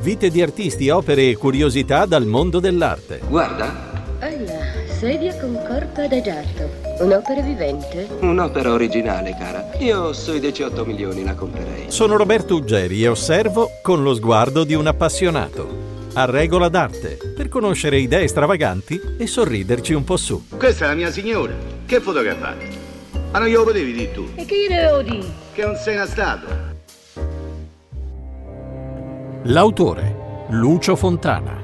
Vite di artisti, opere e curiosità dal mondo dell'arte. Guarda. Alla, sedia con corpo adagiato. Un'opera vivente? Un'opera originale, cara. Io sui 18 milioni la comprerei. Sono Roberto Uggeri e osservo con lo sguardo di un appassionato. A regola d'arte, per conoscere idee stravaganti e sorriderci un po' su. Questa è la mia signora. Che fotografate? Ma non glielo potevi dire tu? E che gli devo dire? Che non sei una statua. L'autore, Lucio Fontana.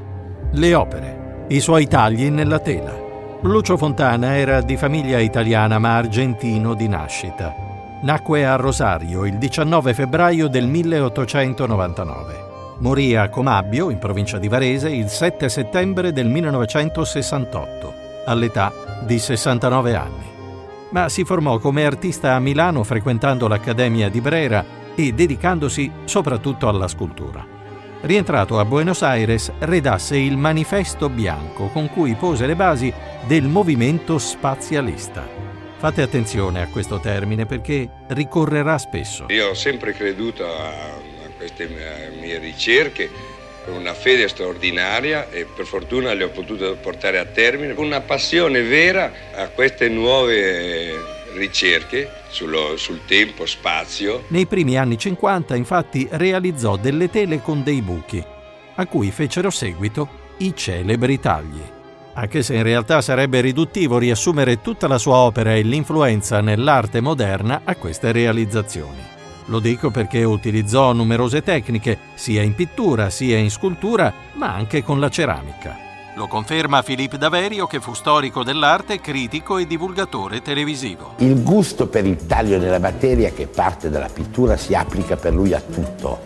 Le opere, i suoi tagli nella tela. Lucio Fontana era di famiglia italiana ma argentino di nascita. Nacque a Rosario il 19 febbraio del 1899. Morì a Comabbio, in provincia di Varese, il 7 settembre del 1968, all'età di 69 anni. Ma si formò come artista a Milano frequentando l'Accademia di Brera e dedicandosi soprattutto alla scultura. Rientrato a Buenos Aires, redasse il Manifesto Bianco con cui pose le basi del movimento spazialista. Fate attenzione a questo termine perché ricorrerà spesso. Io ho sempre creduto a, queste mie ricerche con una fede straordinaria e per fortuna le ho potute portare a termine, una passione vera a queste nuove ricerche sullo, sul tempo, spazio. Nei primi anni 50 infatti realizzò delle tele con dei buchi, a cui fecero seguito i celebri tagli. Anche se in realtà sarebbe riduttivo riassumere tutta la sua opera e l'influenza nell'arte moderna a queste realizzazioni. Lo dico perché utilizzò numerose tecniche, sia in pittura sia in scultura, ma anche con la ceramica. Lo conferma Filippo Daverio che fu storico dell'arte, critico e divulgatore televisivo. Il gusto per il taglio della materia che parte dalla pittura si applica per lui a tutto,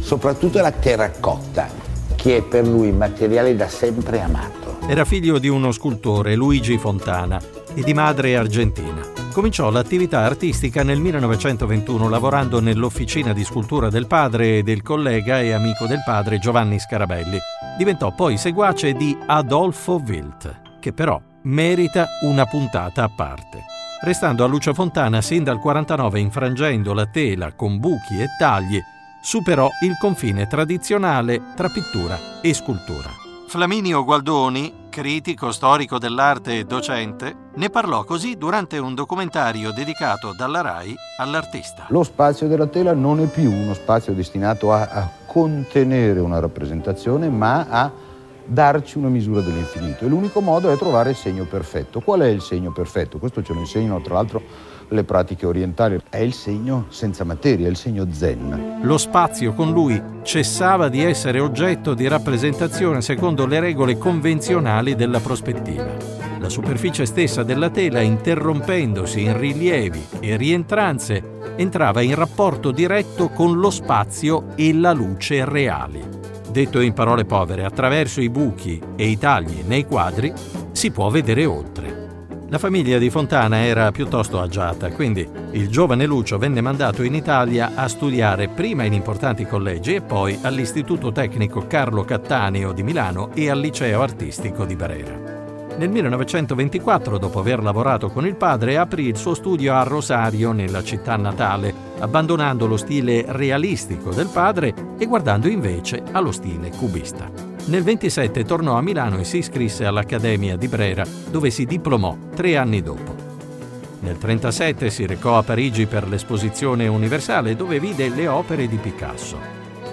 soprattutto alla terracotta, che è per lui materiale da sempre amato. Era figlio di uno scultore, Luigi Fontana, e di madre argentina. Cominciò l'attività artistica nel 1921 lavorando nell'officina di scultura del padre e del collega e amico del padre Giovanni Scarabelli diventò poi seguace di Adolfo Wild, che però merita una puntata a parte. Restando a Lucio Fontana sin dal 49 infrangendo la tela con buchi e tagli, superò il confine tradizionale tra pittura e scultura. Flaminio Gualdoni, critico storico dell'arte e docente, ne parlò così durante un documentario dedicato dalla RAI all'artista. Lo spazio della tela non è più uno spazio destinato a, a contenere una rappresentazione, ma a darci una misura dell'infinito. E l'unico modo è trovare il segno perfetto. Qual è il segno perfetto? Questo ce lo insegnano tra l'altro le pratiche orientali. È il segno senza materia, è il segno zen. Lo spazio con lui cessava di essere oggetto di rappresentazione secondo le regole convenzionali della prospettiva. La superficie stessa della tela, interrompendosi in rilievi e rientranze, entrava in rapporto diretto con lo spazio e la luce reali. Detto in parole povere, attraverso i buchi e i tagli nei quadri si può vedere oltre. La famiglia di Fontana era piuttosto agiata, quindi il giovane Lucio venne mandato in Italia a studiare prima in importanti collegi e poi all'Istituto Tecnico Carlo Cattaneo di Milano e al Liceo Artistico di Barera. Nel 1924, dopo aver lavorato con il padre, aprì il suo studio a Rosario, nella città natale, abbandonando lo stile realistico del padre e guardando invece allo stile cubista. Nel 27 tornò a Milano e si iscrisse all'Accademia di Brera, dove si diplomò tre anni dopo. Nel 1937 si recò a Parigi per l'esposizione universale, dove vide le opere di Picasso.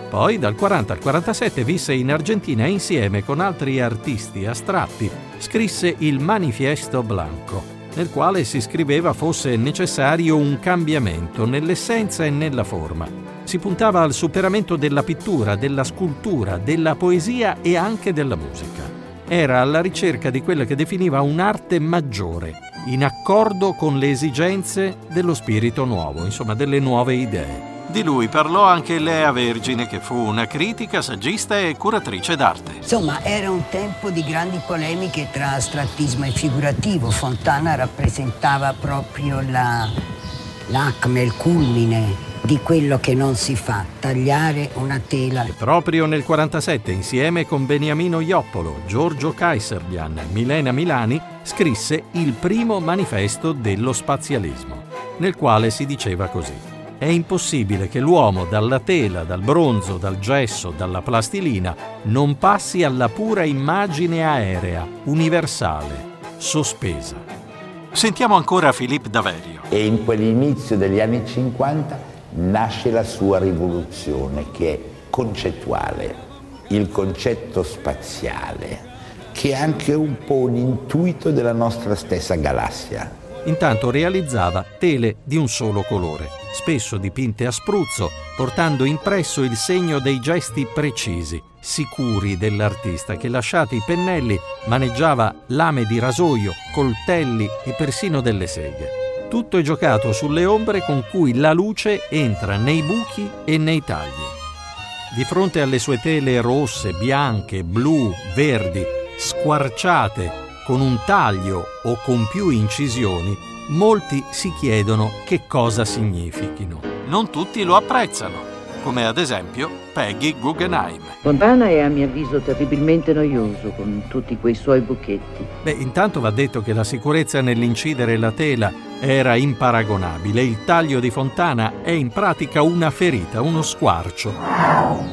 Poi dal 40 al 47 visse in Argentina e insieme con altri artisti astratti scrisse il Manifiesto Blanco, nel quale si scriveva fosse necessario un cambiamento nell'essenza e nella forma. Si puntava al superamento della pittura, della scultura, della poesia e anche della musica. Era alla ricerca di quella che definiva un'arte maggiore, in accordo con le esigenze dello spirito nuovo, insomma delle nuove idee. Di lui parlò anche Lea Vergine, che fu una critica, saggista e curatrice d'arte. Insomma, era un tempo di grandi polemiche tra astrattismo e figurativo. Fontana rappresentava proprio la, l'acme, il culmine di quello che non si fa, tagliare una tela. E proprio nel 47, insieme con Beniamino Ioppolo, Giorgio Kaiserlian e Milena Milani, scrisse il primo manifesto dello spazialismo, nel quale si diceva così. è impossibile che l'uomo dalla tela, dal bronzo, dal gesso, dalla plastilina non passi alla pura immagine aerea, universale, sospesa. Sentiamo ancora Philippe Daverio. E in quell'inizio degli anni 50 nasce la sua rivoluzione che è concettuale, il concetto spaziale, che è anche un po' un intuito della nostra stessa galassia. Intanto realizzava tele di un solo colore, spesso dipinte a spruzzo, portando impresso il segno dei gesti precisi, sicuri dell'artista che lasciati i pennelli maneggiava lame di rasoio, coltelli e persino delle seghe. Tutto è giocato sulle ombre con cui la luce entra nei buchi e nei tagli. Di fronte alle sue tele rosse, bianche, blu, verdi, squarciate con un taglio o con più incisioni, molti si chiedono che cosa significhino. Non tutti lo apprezzano, come ad esempio Peggy Guggenheim. Fontana è a mio avviso terribilmente noioso con tutti quei suoi buchetti. Beh, intanto va detto che la sicurezza nell'incidere la tela era imparagonabile. Il taglio di Fontana è in pratica una ferita, uno squarcio.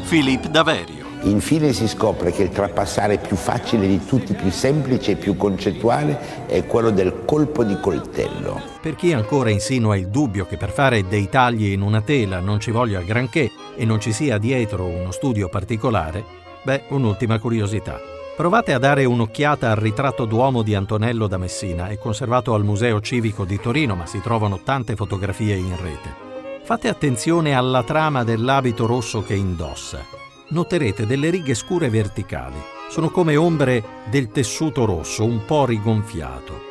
Philippe Daverio. Infine si scopre che il trapassare più facile di tutti, più semplice e più concettuale è quello del colpo di coltello. Per chi ancora insinua il dubbio che per fare dei tagli in una tela non ci voglia granché e non ci sia dietro uno studio particolare, beh, un'ultima curiosità. Provate a dare un'occhiata al ritratto d'uomo di Antonello da Messina, è conservato al Museo Civico di Torino, ma si trovano tante fotografie in rete. Fate attenzione alla trama dell'abito rosso che indossa noterete delle righe scure verticali. Sono come ombre del tessuto rosso, un po' rigonfiato.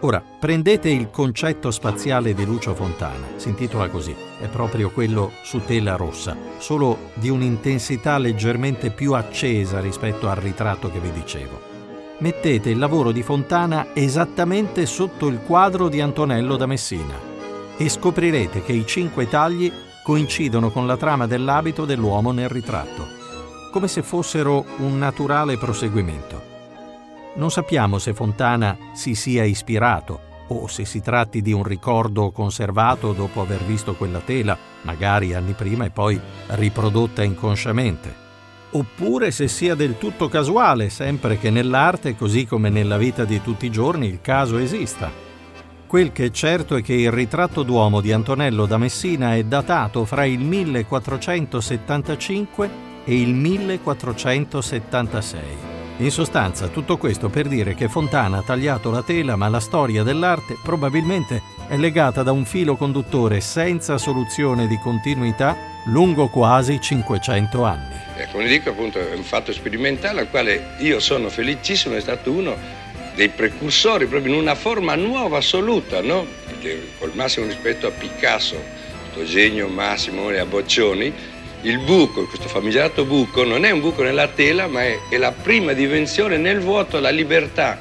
Ora, prendete il concetto spaziale di Lucio Fontana, si intitola così, è proprio quello su tela rossa, solo di un'intensità leggermente più accesa rispetto al ritratto che vi dicevo. Mettete il lavoro di Fontana esattamente sotto il quadro di Antonello da Messina e scoprirete che i cinque tagli coincidono con la trama dell'abito dell'uomo nel ritratto, come se fossero un naturale proseguimento. Non sappiamo se Fontana si sia ispirato o se si tratti di un ricordo conservato dopo aver visto quella tela, magari anni prima e poi riprodotta inconsciamente. Oppure se sia del tutto casuale, sempre che nell'arte, così come nella vita di tutti i giorni, il caso esista. Quel che è certo è che il ritratto d'uomo di Antonello da Messina è datato fra il 1475 e il 1476. In sostanza, tutto questo per dire che Fontana ha tagliato la tela, ma la storia dell'arte probabilmente è legata da un filo conduttore senza soluzione di continuità lungo quasi 500 anni. Eh, come dico, appunto, è un fatto sperimentale al quale io sono felicissimo, è stato uno dei precursori proprio in una forma nuova assoluta, no? Perché col massimo rispetto a Picasso, questo genio massimo e a Boccioni, il buco, questo famigerato buco, non è un buco nella tela, ma è, è la prima dimensione nel vuoto, la libertà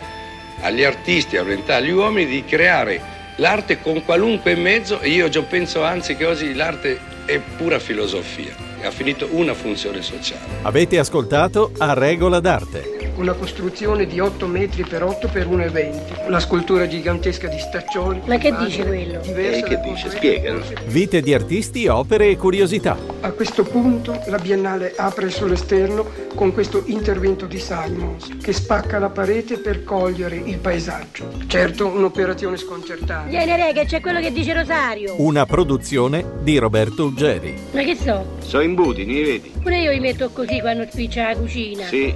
agli artisti, agli uomini di creare l'arte con qualunque mezzo e io già penso anzi che oggi l'arte è pura filosofia, ha finito una funzione sociale. Avete ascoltato A Regola d'Arte una costruzione di 8 metri per 8 per 1,20. La scultura gigantesca di Staccioli. Ma che dice quello? E eh, che dice? Spiegalo. Vite di artisti, opere e curiosità. A questo punto la Biennale apre sull'esterno con questo intervento di Simons che spacca la parete per cogliere il paesaggio. Certo, un'operazione sconcertante. Viene rega, c'è quello che dice Rosario. Una produzione di Roberto Uggeri. Ma che so? So imbuti, ne vedi? Pure io li metto così quando spiccia la cucina. Sì,